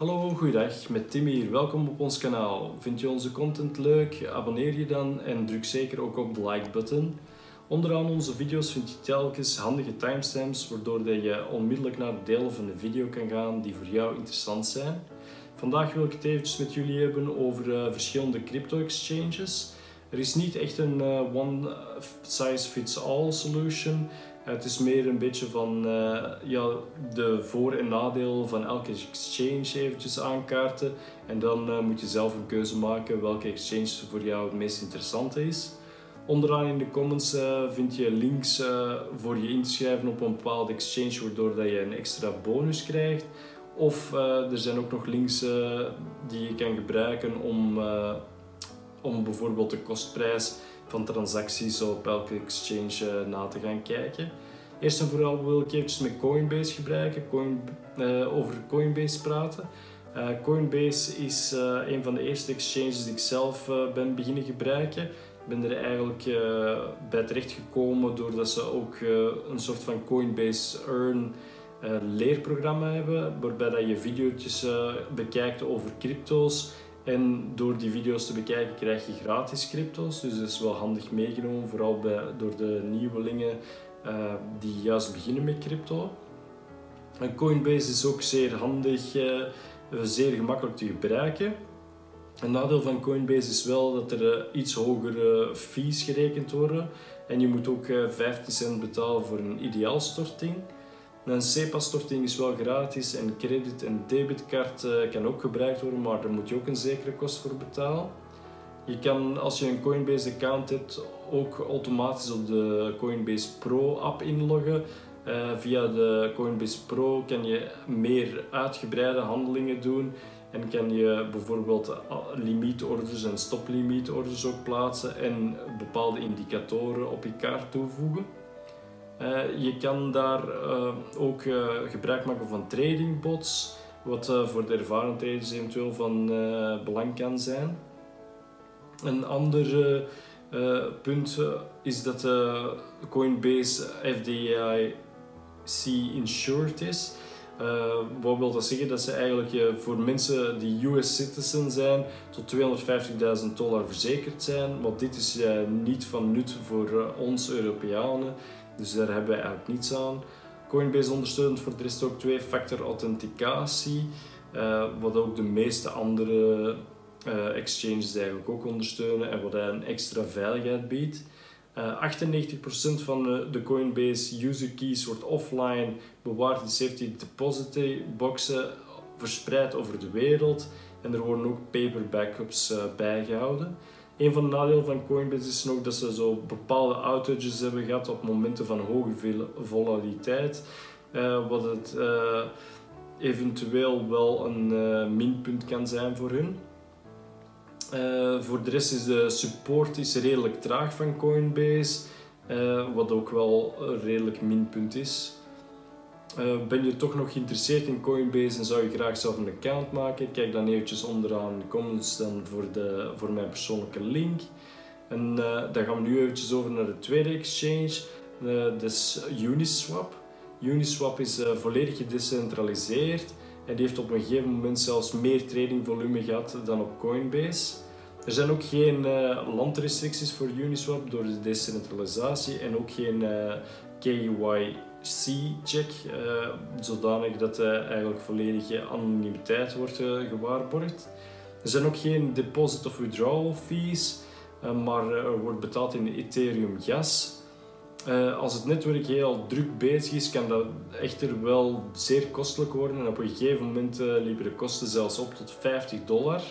Hallo, goeiedag, met Tim hier. Welkom op ons kanaal. Vind je onze content leuk? Abonneer je dan en druk zeker ook op de like-button. Onderaan onze video's vind je telkens handige timestamps, waardoor je onmiddellijk naar de delen van de video kan gaan die voor jou interessant zijn. Vandaag wil ik het eventjes met jullie hebben over uh, verschillende crypto-exchanges. Er is niet echt een uh, one-size-fits-all solution. Het is meer een beetje van uh, ja, de voor- en nadelen van elke exchange eventjes aankaarten. En dan uh, moet je zelf een keuze maken welke exchange voor jou het meest interessante is. Onderaan in de comments uh, vind je links voor je in te schrijven op een bepaalde exchange, waardoor dat je een extra bonus krijgt. Of er zijn ook nog links die je kan gebruiken om, om bijvoorbeeld de kostprijs van transacties op elke exchange na te gaan kijken. Eerst en vooral wil ik eventjes met Coinbase gebruiken, uh, over Coinbase praten. Uh, Coinbase is een van de eerste exchanges die ik zelf ben beginnen gebruiken. Ik ben er eigenlijk bij terecht gekomen doordat ze ook een soort van Coinbase Earn leerprogramma hebben, waarbij dat je video's bekijkt over crypto's. En door die video's te bekijken krijg je gratis crypto's. Dus dat is wel handig meegenomen, vooral bij, door de nieuwelingen uh, die juist beginnen met crypto. En Coinbase is ook zeer handig, uh, zeer gemakkelijk te gebruiken. Een nadeel van Coinbase is wel dat er uh, iets hogere fees gerekend worden. En je moet ook 15 cent betalen voor een ideaalstorting. Een SEPA-storting is wel gratis en credit- en debitcard kan ook gebruikt worden, maar daar moet je ook een zekere kost voor betalen. Je kan, als je een Coinbase account hebt, ook automatisch op de Coinbase Pro app inloggen. Uh, via de Coinbase Pro kan je meer uitgebreide handelingen doen en kan je bijvoorbeeld limietorders en stoplimietorders ook plaatsen en bepaalde indicatoren op je kaart toevoegen. Uh, je kan daar uh, ook gebruik maken van tradingbots, wat voor de ervaren traders eventueel van belang kan zijn. Een ander uh, punt uh, is dat uh, Coinbase FDIC insured is. wat wil dat zeggen? Dat ze eigenlijk voor mensen die US citizen zijn tot 250.000 dollar verzekerd zijn. Want dit is niet van nut voor ons Europeanen. Dus daar hebben wij eigenlijk niets aan. Coinbase ondersteunt voor de rest ook twee-factor authenticatie. wat ook de meeste andere uh, exchanges eigenlijk ook ondersteunen en wat een extra veiligheid biedt. Uh, 98% van de, de, Coinbase user keys wordt offline bewaard in safety deposit boxen verspreid over de wereld en er worden ook paper backups bijgehouden. Een van de nadelen van Coinbase is nog dat ze zo bepaalde outages hebben gehad op momenten van hoge volatiliteit, uh, wat het eventueel wel een minpunt kan zijn voor hun. Voor de rest is de support is redelijk traag van Coinbase, wat ook wel een redelijk minpunt is. Uh, ben je toch nog geïnteresseerd in Coinbase en zou je graag zelf een account maken? Kijk dan eventjes onderaan de comments dan voor, de, voor mijn persoonlijke link. En dan gaan we nu eventjes over naar de tweede exchange, dat is Uniswap. Uniswap is volledig gedecentraliseerd en die heeft op een gegeven moment zelfs meer tradingvolume gehad dan op Coinbase. Er zijn ook geen landrestricties voor Uniswap door de decentralisatie en ook geen uh, KYC-check, uh, zodanig dat eigenlijk volledige anonimiteit wordt gewaarborgd. Er zijn ook geen deposit of withdrawal fees, maar er wordt betaald in Ethereum gas. Als het netwerk heel druk bezig is, kan dat echter wel zeer kostelijk worden. En op een gegeven moment liepen de kosten zelfs op tot 50 dollar.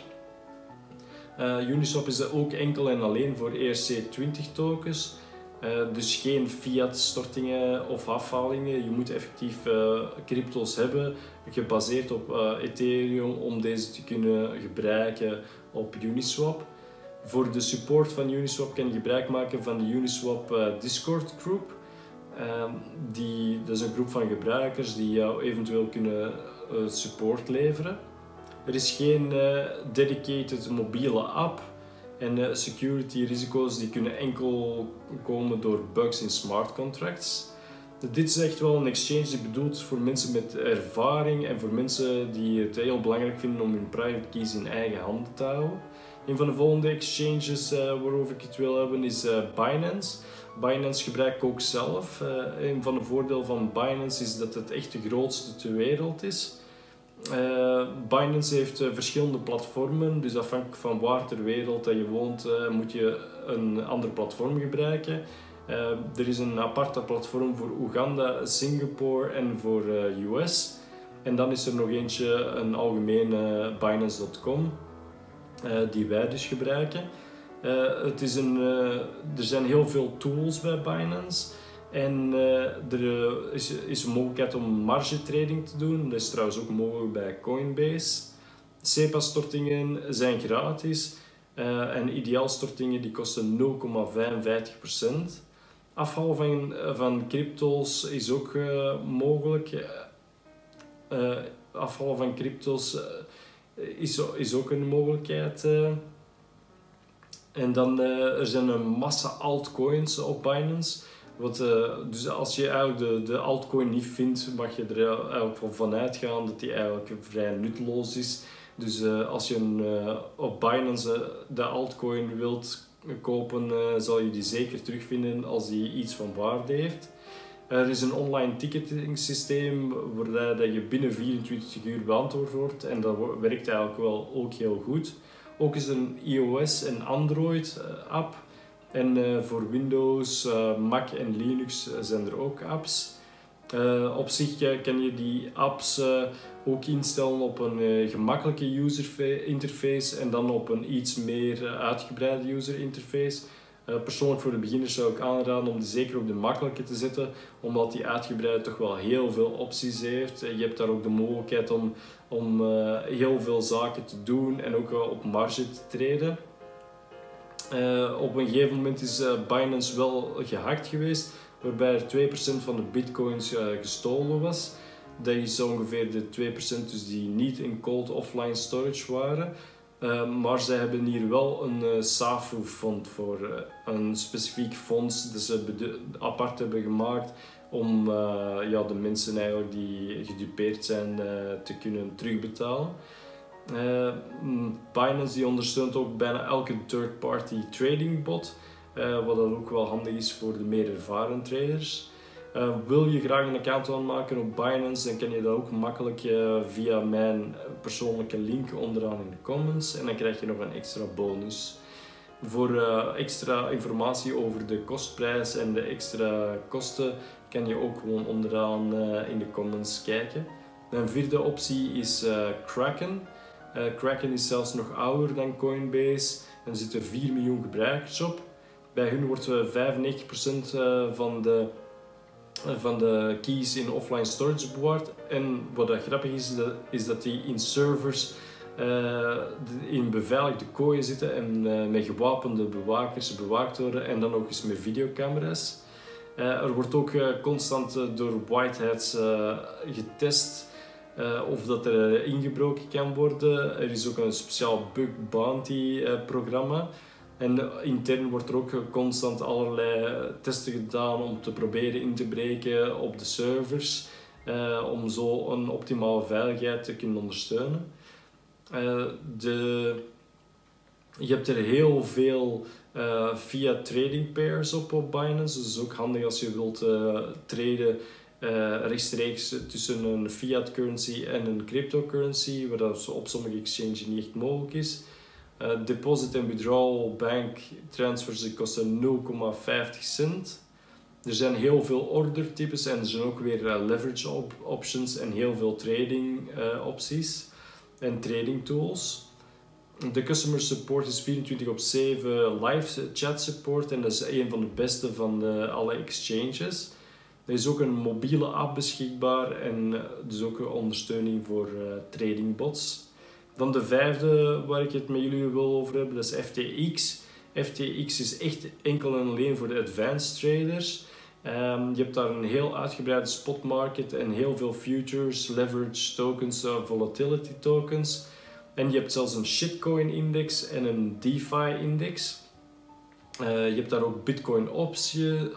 Uniswap is ook enkel en alleen voor ERC20 tokens. Dus geen fiat stortingen of afhalingen. Je moet effectief crypto's hebben gebaseerd op Ethereum om deze te kunnen gebruiken op Uniswap. Voor de support van Uniswap kan je gebruik maken van de Uniswap Discord groep. Uh, die, dat is een groep van gebruikers die jou eventueel kunnen support leveren. Er is geen dedicated mobiele app en security risico's die kunnen enkel komen door bugs in smart contracts. Dit is echt wel een exchange die bedoeld is voor mensen met ervaring en voor mensen die het heel belangrijk vinden om hun private keys in eigen handen te houden. Een van de volgende exchanges uh, waarover ik het wil hebben is uh, Binance. Binance gebruik ik ook zelf. Een van de voordelen van Binance is dat het echt de grootste ter wereld is. Binance heeft verschillende platformen, dus afhankelijk van waar ter wereld dat je woont, moet je een ander platform gebruiken. er is een aparte platform voor Oeganda, Singapore en voor US. En dan is er nog eentje, een algemene Binance.com. Eh, die wij dus gebruiken. Het is een, er zijn heel veel tools bij Binance. En er is, is een mogelijkheid om marge trading te doen. Dat is trouwens ook mogelijk bij Coinbase. SEPA-stortingen zijn gratis. en ideaalstortingen die kosten 0,55%. Afval van, crypto's is ook mogelijk. afval van crypto's is, is ook een mogelijkheid. Eh. En dan uh, er zijn een massa altcoins op Binance. Wat, uh, dus als je eigenlijk de, de altcoin niet vindt, mag je er eigenlijk van uitgaan dat die eigenlijk vrij nutteloos is. Dus uh, als je een, op Binance de altcoin wilt kopen, zal je die zeker terugvinden als die iets van waarde heeft. Er is een online ticketing systeem waarbij je binnen 24 uur beantwoord wordt en dat werkt eigenlijk wel ook heel goed. Ook is er een iOS en Android eh, app en uh, voor Windows, uh, Mac en Linux zijn er ook apps. Uh, op zich kan je die apps ook instellen op een gemakkelijke user interface en dan op een iets meer uitgebreide user interface. Eh, persoonlijk voor de beginners zou ik aanraden om die zeker op de makkelijke te zetten, omdat die uitgebreid toch wel heel veel opties heeft. Je hebt daar ook de mogelijkheid om, om heel veel zaken te doen en ook op marge te treden. Uh, op een gegeven moment is Binance wel gehackt geweest, waarbij er 2% van de bitcoins gestolen was. Dat is ongeveer de 2% dus die niet in cold offline storage waren. Maar ze hebben hier wel een SAFU-fonds voor, een specifiek fonds dat ze apart hebben gemaakt om ja, de mensen eigenlijk die gedupeerd zijn te kunnen terugbetalen. Binance die ondersteunt ook bijna elke third-party trading bot, wat dan ook wel handig is voor de meer ervaren traders. Uh, wil je graag een account aanmaken op Binance, dan kan je dat ook makkelijk via mijn persoonlijke link onderaan in de comments. En dan krijg je nog een extra bonus. Voor extra informatie over de kostprijs en de extra kosten kan je ook gewoon onderaan in de comments kijken. Een vierde optie is Kraken. Kraken is zelfs nog ouder dan Coinbase en er zitten 4 miljoen gebruikers op. Bij hun wordt 95% van de van de keys in offline storage bewaard. En wat grappig is, is dat die in servers uh, in beveiligde kooien zitten en uh, met gewapende bewakers bewaakt worden en dan ook eens met videocamera's. Uh, er wordt ook constant door whiteheads getest of dat er ingebroken kan worden. Er is ook een speciaal bug bounty programma. En intern wordt er ook constant allerlei testen gedaan om te proberen in te breken op de servers, eh, om zo een optimale veiligheid te kunnen ondersteunen. De, je hebt er heel veel fiat trading pairs op op Binance, dus is ook handig als je wilt traden rechtstreeks tussen een fiat currency en een cryptocurrency, waar dat op sommige exchanges niet echt mogelijk is. Uh, deposit en withdrawal bank transfers kosten 0,50 cent. Er zijn heel veel ordertypes en er zijn ook weer uh, leverage op options en heel veel trading opties en trading tools. De customer support is 24 op 7 live chat support en dat is een van de beste van alle exchanges. Er is ook een mobiele app beschikbaar en dus ook ondersteuning voor trading bots. Dan de vijfde waar ik het met jullie wil over hebben, dat is FTX. FTX is echt enkel en alleen voor de advanced traders. Um, je hebt daar een heel uitgebreide spot market en heel veel futures, leverage tokens, uh, volatility tokens. En je hebt zelfs een shitcoin index en een DeFi index. Je hebt daar ook Bitcoin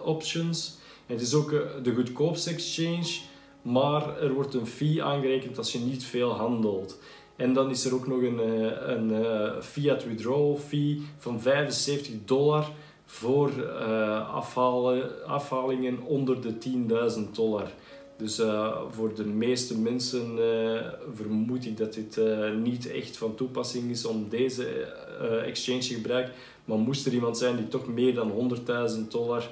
options. Het is ook de goedkoopste exchange, maar er wordt een fee aangerekend als je niet veel handelt. En dan is er ook nog een, een, een fiat withdrawal fee van 75 dollar voor afhalen, afhalingen onder de 10.000 dollar. Dus voor de meeste mensen vermoed ik dat dit niet echt van toepassing is om deze exchange te gebruiken. Maar moest er iemand zijn die toch meer dan 100.000 dollar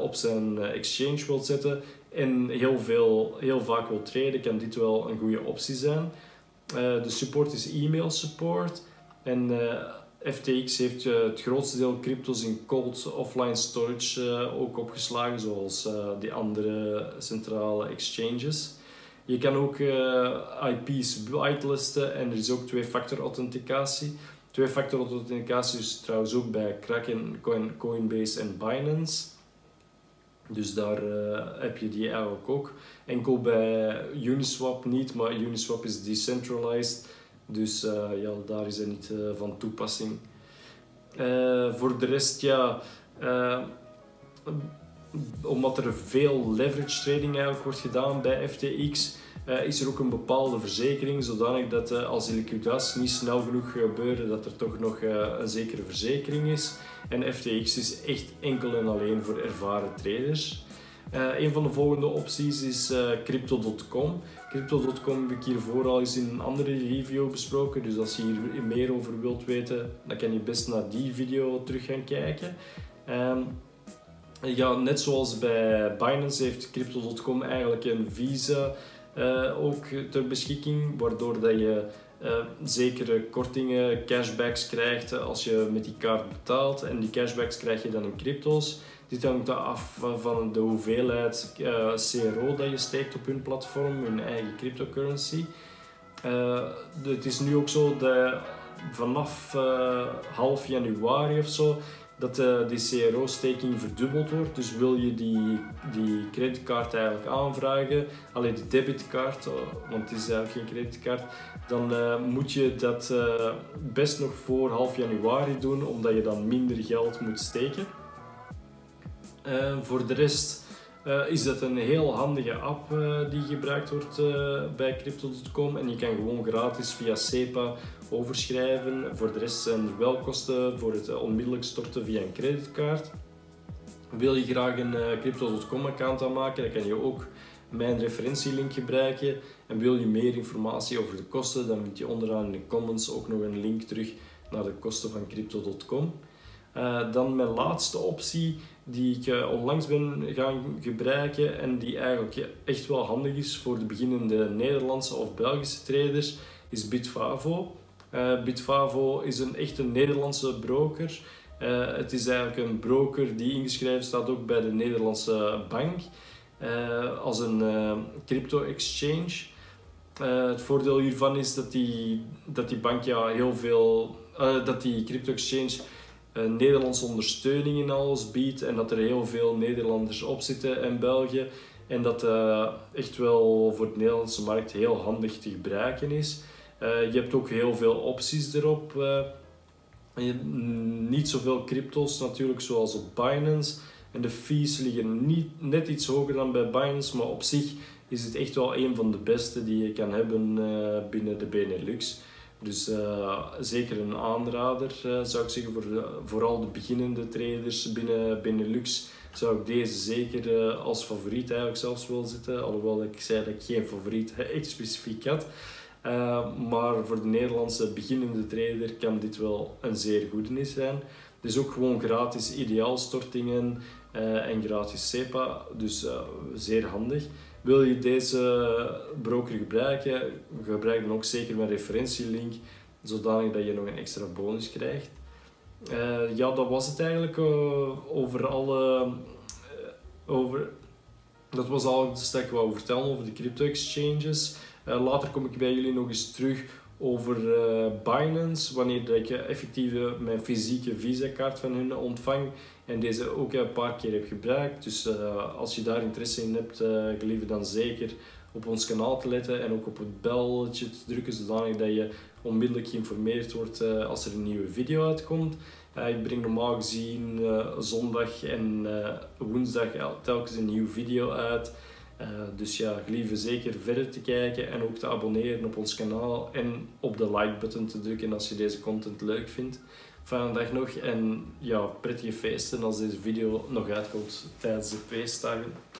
op zijn exchange wil zetten en heel, veel, heel vaak wil traden, kan dit wel een goede optie zijn. de support is e-mail support. En FTX heeft het grootste deel crypto's in cold offline storage ook opgeslagen, zoals die andere centrale exchanges. Je kan ook IP's whitelisten en er is ook twee-factor authenticatie. Twee-factor authenticatie is trouwens ook bij Kraken, Coinbase en Binance. Dus daar heb je die eigenlijk ook. Enkel bij Uniswap niet, maar Uniswap is decentralized. Dus uh, ja, daar is het niet uh, van toepassing. Voor de rest, ja, omdat er veel leverage trading eigenlijk wordt gedaan bij FTX, is er ook een bepaalde verzekering, zodanig dat als de liquidaties niet snel genoeg gebeuren, dat er toch nog een zekere verzekering is. En FTX is echt enkel en alleen voor ervaren traders. Een van de volgende opties is Crypto.com. Crypto.com heb ik hiervoor al eens in een andere review besproken. Dus als je hier meer over wilt weten, dan kan je best naar die video terug gaan kijken. Um, ja, net zoals bij Binance heeft Crypto.com eigenlijk een visa uh, ook ter beschikking, waardoor dat je uh, zekere kortingen, cashbacks krijgt als je met die kaart betaalt. En die cashbacks krijg je dan in crypto's. Dit hangt af van de hoeveelheid CRO dat je steekt op hun platform, hun eigen cryptocurrency. Het is nu ook zo dat vanaf half januari of zo dat de, die CRO-staking verdubbeld wordt. Dus wil je die, die creditcard eigenlijk aanvragen, alleen de debitcard, want het is eigenlijk geen creditcard, dan uh, moet je dat best nog voor half januari doen, omdat je dan minder geld moet steken. Voor de rest is dat een heel handige app die gebruikt wordt bij Crypto.com en je kan gewoon gratis via SEPA overschrijven. Voor de rest zijn er wel kosten voor het onmiddellijk storten via een creditcard. Wil je graag een Crypto.com account aanmaken, dan kan je ook mijn referentielink gebruiken. En wil je meer informatie over de kosten, dan vind je onderaan in de comments ook nog een link terug naar de kosten van crypto.com. Uh, dan mijn laatste optie die ik uh, onlangs ben gaan gebruiken en die eigenlijk echt wel handig is voor de beginnende Nederlandse of Belgische traders, is Bitfavo. Uh, Bitfavo is een echte Nederlandse broker. het is eigenlijk een broker die ingeschreven staat ook bij de Nederlandse bank. Eh, als een crypto-exchange. Eh, het voordeel hiervan is dat die, dat die bank ja, heel veel, dat die crypto-exchange Nederlandse ondersteuning in alles biedt en dat er heel veel Nederlanders op zitten in België. En dat echt wel voor de Nederlandse markt heel handig te gebruiken is. je hebt ook heel veel opties erop. niet zoveel crypto's natuurlijk zoals op Binance. En de fees liggen niet, net iets hoger dan bij Binance, maar op zich is het echt wel een van de beste die je kan hebben uh, binnen de Benelux. Dus uh, zeker een aanrader uh, zou ik zeggen voor vooral de beginnende traders binnen Benelux zou ik deze zeker als favoriet eigenlijk zelfs wel zetten. Alhoewel ik zei dat ik geen favoriet echt specifiek had. maar voor de Nederlandse beginnende trader kan dit wel een zeer goede zijn. Het is ook gewoon gratis ideaalstortingen en gratis SEPA, dus zeer handig. Wil je deze broker gebruiken, gebruik dan ook zeker mijn referentielink, zodanig dat je nog een extra bonus krijgt. Uh, ja, dat was het eigenlijk over alle. over, dat was al het stuk wat ik vertellen over de crypto exchanges. later kom ik bij jullie nog eens terug over Binance, wanneer ik effectief mijn fysieke visa-kaart van hun ontvang en deze ook een paar keer heb gebruikt. Dus uh, als je daar interesse in hebt, uh, gelieve dan zeker op ons kanaal te letten en ook op het belletje te drukken, zodanig dat je onmiddellijk geïnformeerd wordt als er een nieuwe video uitkomt. Ik breng normaal gezien zondag en woensdag telkens een nieuwe video uit. Dus ja, gelieve zeker verder te kijken en ook te abonneren op ons kanaal en op de like button te drukken als je deze content leuk vindt. Fijne dag nog en ja, prettige feesten als deze video nog uitkomt tijdens de feestdagen.